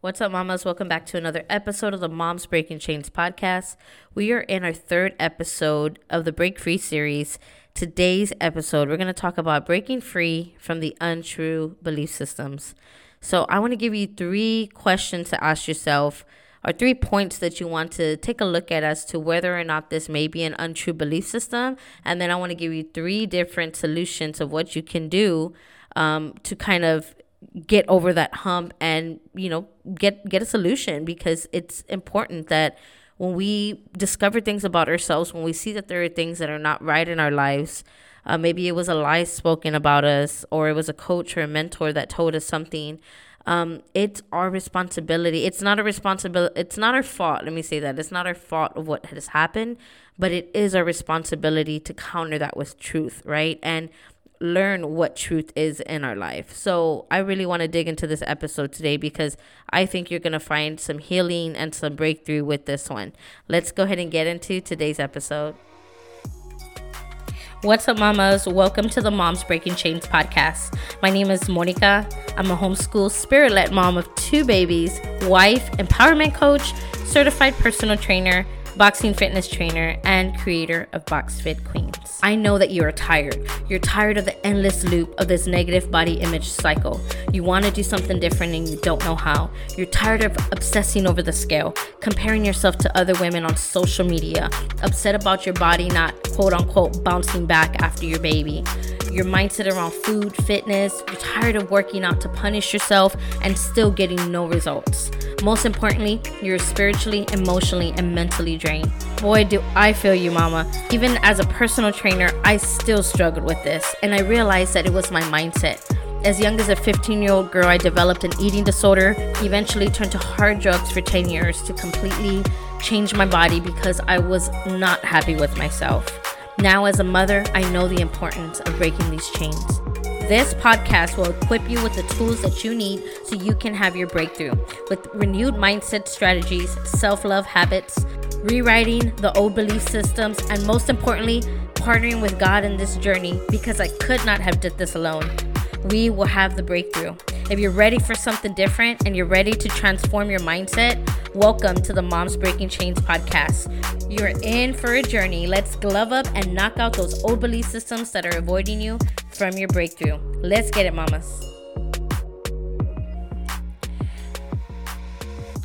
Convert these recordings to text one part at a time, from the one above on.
What's up, mamas? Welcome back to another episode of the Moms Breaking Chains podcast. We are in our third episode of the Break Free series. Today's episode, we're going to talk about breaking free from the untrue belief systems. So, I want to give you three questions to ask yourself, or three points that you want to take a look at as to whether or not this may be an untrue belief system. And then I want to give you three different solutions of what you can do um, to kind of get over that hump and you know get get a solution because it's important that when we discover things about ourselves when we see that there are things that are not right in our lives uh, maybe it was a lie spoken about us or it was a coach or a mentor that told us something um, it's our responsibility. It's not a responsibility it's not our fault let me say that. It's not our fault of what has happened but it is our responsibility to counter that with truth right? And learn what truth is in our life. So I really want to dig into this episode today because I think you're going to find some healing and some breakthrough with this one. Let's go ahead and get into today's episode. What's up, mamas? Welcome to the Moms Breaking Chains podcast. My name is Monica. I'm a homeschool spirit led mom of two babies, wife, empowerment coach, certified personal trainer boxing fitness trainer, and creator of Box Fit I know that you are tired. You're tired of the endless loop of this negative body image cycle. You want to do something different and you don't know how. You're tired of obsessing over the scale, comparing yourself to other women on social media, upset about your body not quote unquote bouncing back after your baby your mindset around food, fitness, you're tired of working out to punish yourself and still getting no results. Most importantly, you're spiritually, emotionally, and mentally drained. Boy, do I feel you, mama. Even as a personal trainer, I still struggled with this, and I realized that it was my mindset. As young as a 15 year old girl, I developed an eating disorder, eventually turned to hard drugs for 10 years to completely change my body because I was not happy with myself. Now, as a mother, I know the importance of breaking these chains. This podcast will equip you with the tools that you need so you can have your breakthrough with renewed mindset strategies, self love habits, rewriting the old belief systems, and most importantly, partnering with God in this journey because I could not have did this alone. We will have the breakthrough. If you're ready for something different and you're ready to transform your mindset, welcome to the Moms Breaking Chains podcast. You're in for a journey. Let's glove up and knock out those old belief systems that are avoiding you from your breakthrough. Let's get it, mamas.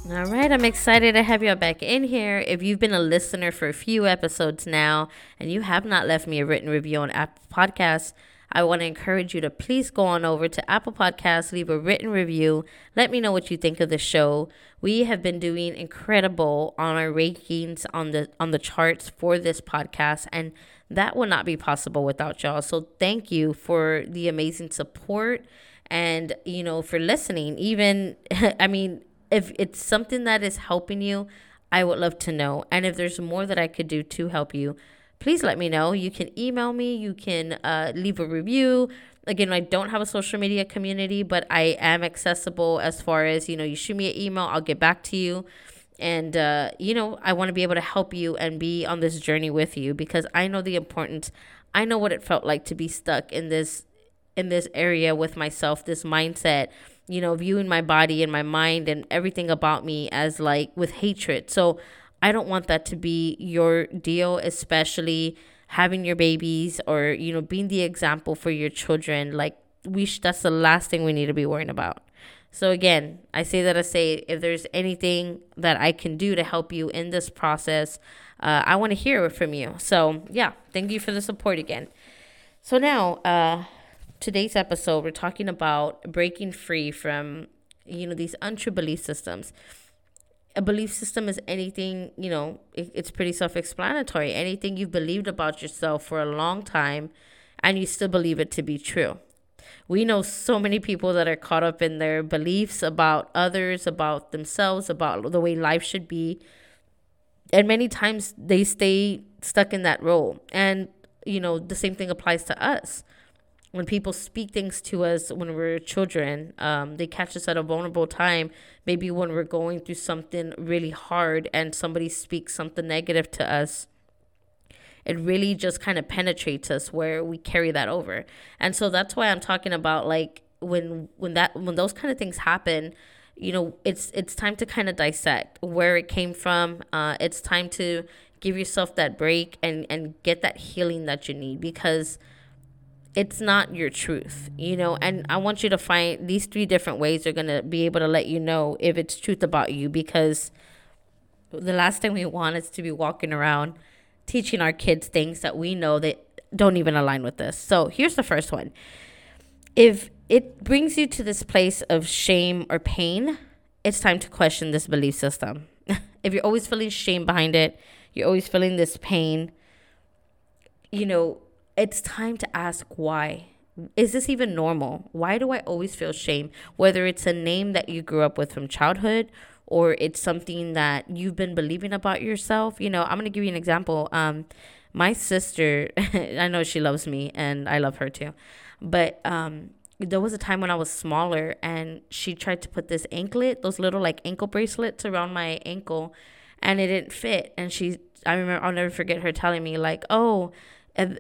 All right, I'm excited to have you all back in here. If you've been a listener for a few episodes now and you have not left me a written review on Apple Podcasts, I want to encourage you to please go on over to Apple Podcasts, leave a written review. Let me know what you think of the show. We have been doing incredible on our rankings on the on the charts for this podcast and that would not be possible without y'all. So thank you for the amazing support and you know for listening. Even I mean if it's something that is helping you, I would love to know. And if there's more that I could do to help you, please let me know. You can email me, you can uh, leave a review. Again, I don't have a social media community, but I am accessible as far as, you know, you shoot me an email, I'll get back to you. And, uh, you know, I want to be able to help you and be on this journey with you because I know the importance. I know what it felt like to be stuck in this in this area with myself, this mindset, you know, viewing my body and my mind and everything about me as like with hatred. So I don't want that to be your deal, especially having your babies or, you know, being the example for your children. Like, we sh- that's the last thing we need to be worrying about. So, again, I say that I say if there's anything that I can do to help you in this process, uh, I want to hear it from you. So, yeah, thank you for the support again. So, now, uh, today's episode, we're talking about breaking free from, you know, these untrue belief systems a belief system is anything, you know, it, it's pretty self explanatory. Anything you've believed about yourself for a long time and you still believe it to be true. We know so many people that are caught up in their beliefs about others, about themselves, about the way life should be. And many times they stay stuck in that role. And, you know, the same thing applies to us when people speak things to us when we're children, um, they catch us at a vulnerable time. Maybe when we're going through something really hard and somebody speaks something negative to us, it really just kind of penetrates us where we carry that over. And so that's why I'm talking about like when when that when those kind of things happen, you know, it's it's time to kind of dissect where it came from. Uh, it's time to give yourself that break and and get that healing that you need because it's not your truth, you know. And I want you to find these three different ways are gonna be able to let you know if it's truth about you because the last thing we want is to be walking around teaching our kids things that we know that don't even align with this. So here's the first one. If it brings you to this place of shame or pain, it's time to question this belief system. if you're always feeling shame behind it, you're always feeling this pain, you know, it's time to ask why. Is this even normal? Why do I always feel shame? Whether it's a name that you grew up with from childhood or it's something that you've been believing about yourself. You know, I'm going to give you an example. Um, my sister, I know she loves me and I love her too. But um, there was a time when I was smaller and she tried to put this anklet, those little like ankle bracelets around my ankle, and it didn't fit. And she, I remember, I'll never forget her telling me, like, oh,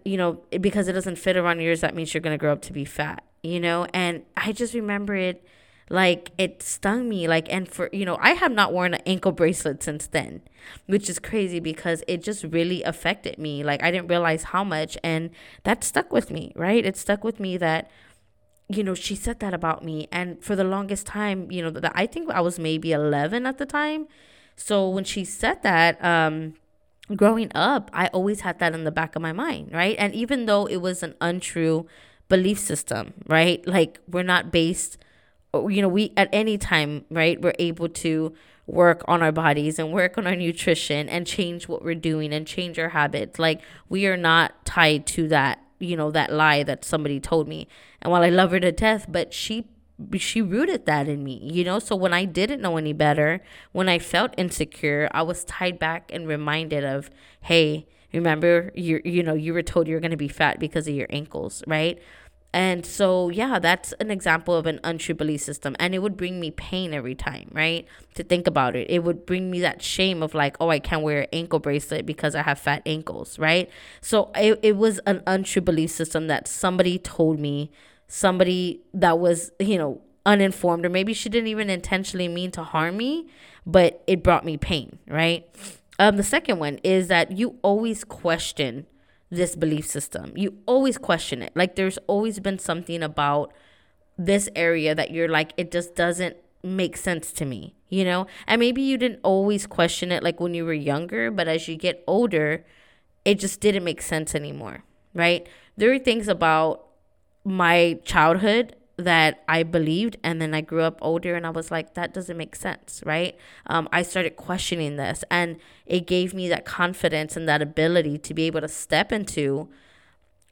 you know, because it doesn't fit around yours, that means you're going to grow up to be fat, you know? And I just remember it like it stung me like and for you know i have not worn an ankle bracelet since then which is crazy because it just really affected me like i didn't realize how much and that stuck with me right it stuck with me that you know she said that about me and for the longest time you know that i think i was maybe 11 at the time so when she said that um growing up, I always had that in the back of my mind, right? And even though it was an untrue belief system, right? Like we're not based oh, you know, we at any time, right? We're able to work on our bodies and work on our nutrition and change what we're doing and change our habits. Like we are not tied to that, you know, that lie that somebody told me. And while I love her to death, but she she rooted that in me, you know? So when I didn't know any better, when I felt insecure, I was tied back and reminded of, hey, remember you you know, you were told you're going to be fat because of your ankles, right? And so, yeah, that's an example of an untrue belief system. And it would bring me pain every time, right? To think about it. It would bring me that shame of like, oh, I can't wear an ankle bracelet because I have fat ankles, right? So it, it was an untrue belief system that somebody told me somebody that was, you know, uninformed, or maybe she didn't even intentionally mean to harm me, but it brought me pain, right? Um, the second one is that you always question this belief system. You always question it. Like there's always been something about this area that you're like, it just doesn't make sense to me, you know? And maybe you didn't always question it like when you were younger, but as you get older, it just didn't make sense anymore, right? There are things about my childhood that I believed, and then I grew up older and I was like, that doesn't make sense, right? Um, I started questioning this, and it gave me that confidence and that ability to be able to step into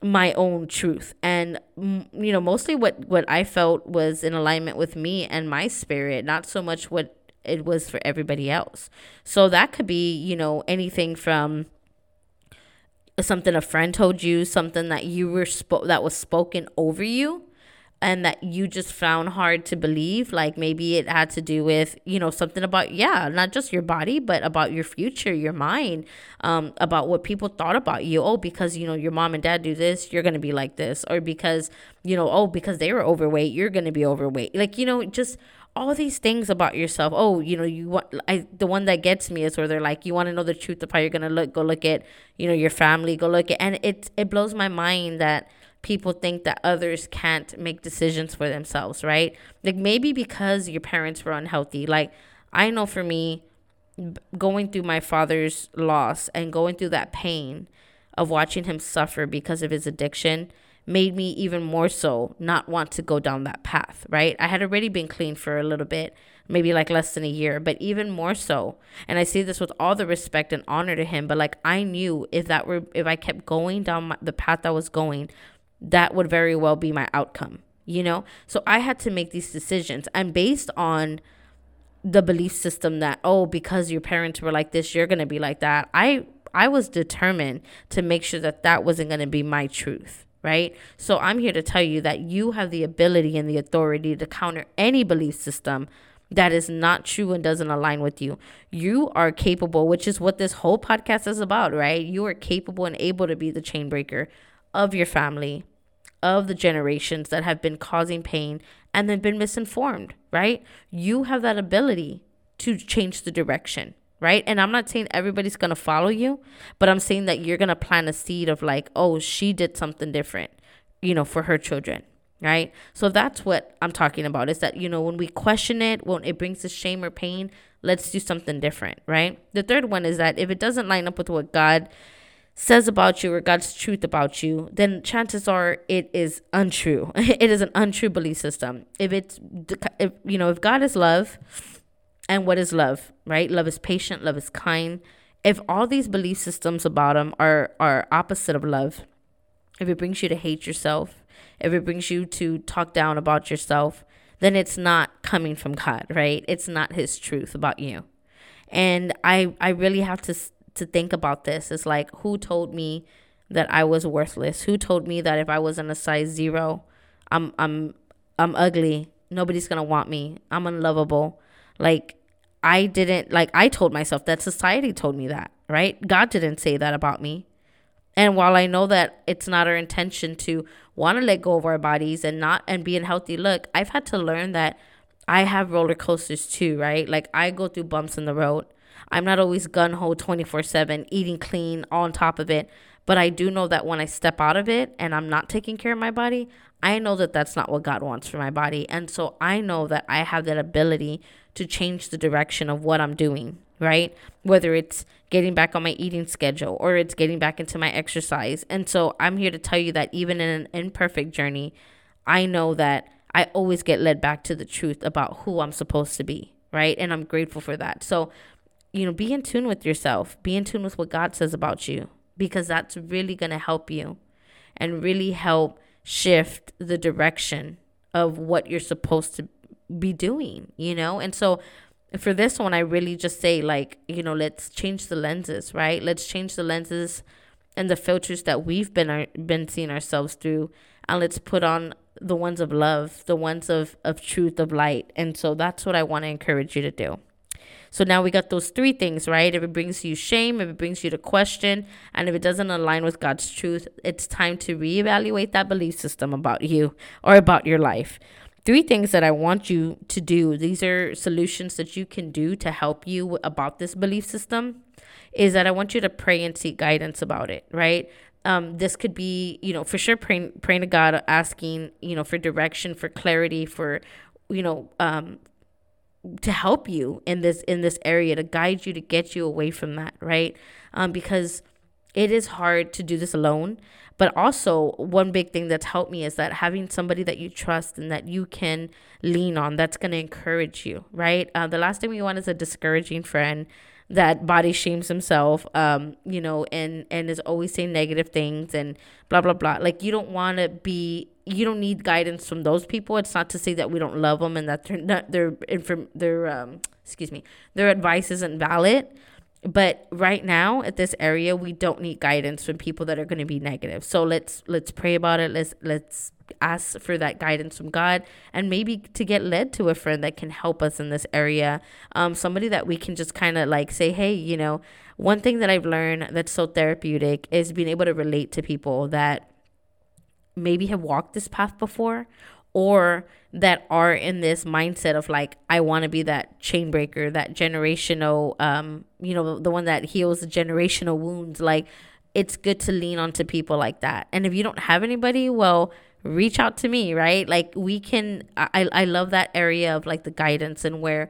my own truth and you know mostly what what i felt was in alignment with me and my spirit not so much what it was for everybody else so that could be you know anything from something a friend told you, something that you were spo- that was spoken over you and that you just found hard to believe like maybe it had to do with you know something about yeah not just your body but about your future your mind um, about what people thought about you oh because you know your mom and dad do this you're gonna be like this or because you know oh because they were overweight you're gonna be overweight like you know just all these things about yourself. Oh, you know, you want I the one that gets me is where they're like, you want to know the truth of how you're gonna look. Go look at you know your family. Go look at, and it it blows my mind that people think that others can't make decisions for themselves, right? Like maybe because your parents were unhealthy. Like I know for me, going through my father's loss and going through that pain of watching him suffer because of his addiction made me even more so not want to go down that path, right? I had already been clean for a little bit, maybe like less than a year, but even more so. And I say this with all the respect and honor to him, but like I knew if that were if I kept going down my, the path I was going, that would very well be my outcome, you know? So I had to make these decisions and based on the belief system that oh because your parents were like this you're going to be like that. I I was determined to make sure that that wasn't going to be my truth right? So I'm here to tell you that you have the ability and the authority to counter any belief system that is not true and doesn't align with you. You are capable, which is what this whole podcast is about, right? You are capable and able to be the chain breaker of your family, of the generations that have been causing pain and they've been misinformed, right? You have that ability to change the direction, right? And I'm not saying everybody's to follow you, but I'm saying that you're to plant a seed of like, oh, she did something different, you know, for her children, right? So that's what I'm talking about is that, you know, when we question it, when it brings us shame or pain, let's do something different, right? The third one is that if it doesn't line up with what God says about you or God's truth about you, then chances are it is untrue. it is an untrue belief system. If it's, if, you know, if God is love, and what is love, right? Love is patient, love is kind. If all these belief systems about him are are opposite of love, if it brings you to hate yourself, if it brings you to talk down about yourself, then it's not coming from God, right? It's not his truth about you. And I I really have to to think about this. It's like who told me that I was worthless? Who told me that if I wasn't a size 0, I'm I'm I'm ugly. Nobody's to want me. I'm unlovable. Like I didn't like I told myself that society told me that, right? God didn't say that about me. And while I know that it's not our intention to want to let go of our bodies and not and be in healthy look, I've had to learn that I have roller coasters too, right? Like I go through bumps in the road. I'm not always gun ho 24 7, eating clean, on top of it. But I do know that when I step out of it and I'm not taking care of my body, I know that that's not what God wants for my body. And so I know that I have that ability to change the direction of what I'm doing, right? Whether it's getting back on my eating schedule or it's getting back into my exercise. And so I'm here to tell you that even in an imperfect journey, I know that I always get led back to the truth about who I'm supposed to be, right? And I'm grateful for that. So, you know, be in tune with yourself, be in tune with what God says about you, because that's really going to help you and really help shift the direction of what you're supposed to be doing, you know? And so for this one, I really just say, like, you know, let's change the lenses, right? Let's change the lenses and the filters that we've been our, been seeing ourselves through, and let's put on the ones of love, the ones of of truth, of light. And so that's what I want to encourage you to do. So now we got those three things, right? If it brings you shame, if it brings you to question, and if it doesn't align with God's truth, it's time to reevaluate that belief system about you or about your life. Three things that I want you to do. These are solutions that you can do to help you about this belief system. Is that I want you to pray and seek guidance about it, right? um, this could be, you know, for sure praying, praying to God, asking, you know, for direction, for clarity, for, you know, um, to help you in this in this area to guide you to get you away from that right? Um, because it is hard to do this alone. But also one big thing that's helped me is that having somebody that you trust and that you can lean on that's going to encourage you right? Uh, the last thing we want is a discouraging friend that body shames himself um you know and and is always saying negative things and blah blah blah like you don't want to be you don't need guidance from those people. It's not to say that we don't love them and that they're not their inform their um excuse me their advice isn't valid. But right now at this area, we don't need guidance from people that are going to be negative. So let's let's pray about it. Let's let's ask for that guidance from God and maybe to get led to a friend that can help us in this area. Um, somebody that we can just kind of like say, hey, you know, one thing that I've learned that's so therapeutic is being able to relate to people that maybe have walked this path before or that are in this mindset of like I want to be that chain breaker, that generational um you know the one that heals the generational wounds like it's good to lean onto people like that. And if you don't have anybody, well, reach out to me, right? Like we can I I love that area of like the guidance and where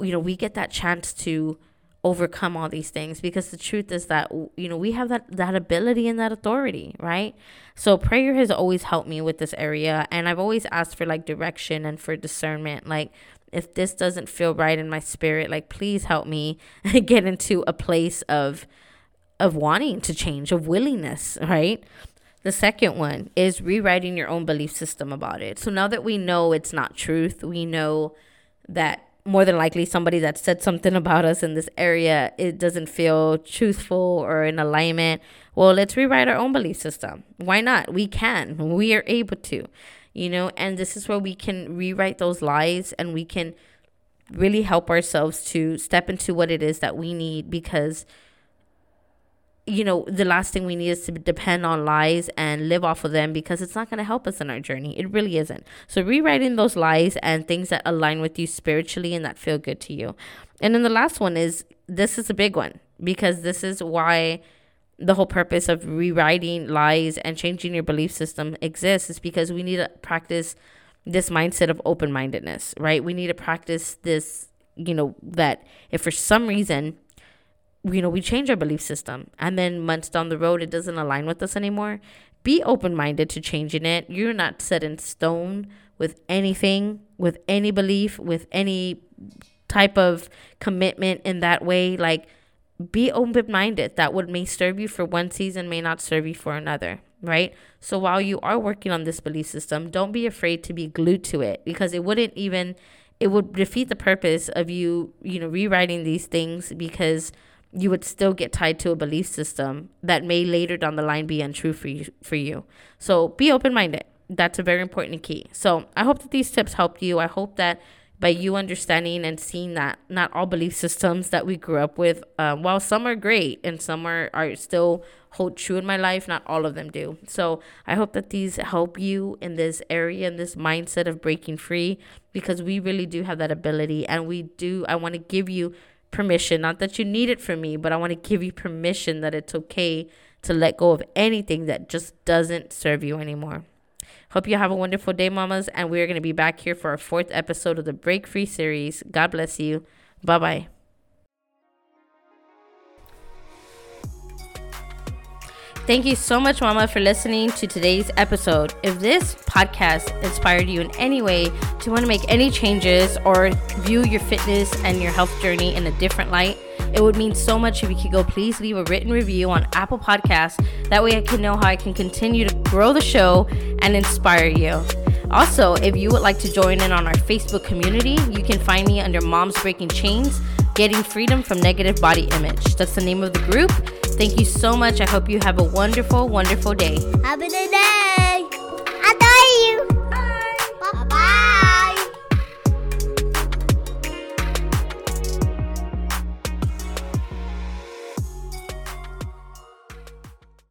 you know we get that chance to overcome all these things because the truth is that you know we have that that ability and that authority right? So prayer has always helped me with this area and i've always asked for like direction and for discernment. Like if this doesn't feel right in my spirit like please help me get into a place of of wanting to change of willingness right? The second one is rewriting your own belief system about it. So now that we know it's not truth we know that more than likely somebody that said something about us in this area it doesn't feel truthful or in alignment. Well let's rewrite our own belief system. Why not? We can. We are able to you know and this is where we can rewrite those lies and we can really help ourselves to step into what it is that we need because you know, the last thing we need is to depend on lies and live off of them because it's not going to help us in our journey. It really isn't. So, rewriting those lies and things that align with you spiritually and that feel good to you. And then the last one is this is a big one because this is why the whole purpose of rewriting lies and changing your belief system exists is because we need to practice this mindset of open mindedness, right? We need to practice this, you know, that if for some reason you know, we change our belief system and then months down the road it doesn't align with us anymore, be open minded to changing it. You're not set in stone with anything, with any belief, with any type of commitment in that way. Like, be open minded. That what may serve you for one season may not serve you for another, right? So while you are working on this belief system, don't be afraid to be glued to it because it wouldn't even it would defeat the purpose of you, you know, rewriting these things because you would still get tied to a belief system that may later down the line be untrue for you for you. So be open minded. That's a very important key. So I hope that these tips helped you. I hope that by you understanding and seeing that not all belief systems that we grew up with, uh, while some are great and some are, are still hold true in my life, not all of them do. So I hope that these help you in this area, in this mindset of breaking free, because we really do have that ability. And we do, I want to give you permission. Not that you need it from me, but I want to give you permission that it's okay to let go of anything that just doesn't serve you anymore. Hope you have a wonderful day, mamas, and we're going to be back here for our fourth episode of the Break Free series. God bless you. Bye bye. Thank you so much, Mama, for listening to today's episode. If this podcast inspired you in any way to want to make any changes or view your fitness and your health journey in a different light, it would mean so much if you could go please leave a written review on Apple Podcasts. That way I can know how I can continue to grow the show and inspire you. Also, if you would like to join in on our Facebook community, you can find me under Moms Breaking Chains Getting Freedom from Negative Body Image. That's the name of the group. Thank you so much. I hope you have a wonderful, wonderful day. Happy day.